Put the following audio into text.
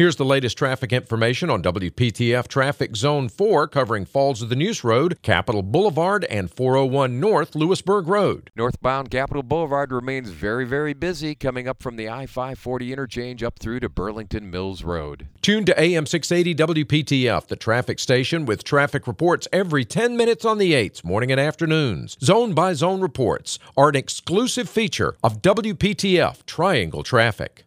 Here's the latest traffic information on WPTF Traffic Zone 4 covering Falls of the Neuse Road, Capital Boulevard, and 401 North Louisburg Road. Northbound Capital Boulevard remains very, very busy coming up from the I 540 interchange up through to Burlington Mills Road. Tune to AM 680 WPTF, the traffic station with traffic reports every 10 minutes on the 8s, morning and afternoons. Zone by zone reports are an exclusive feature of WPTF Triangle Traffic.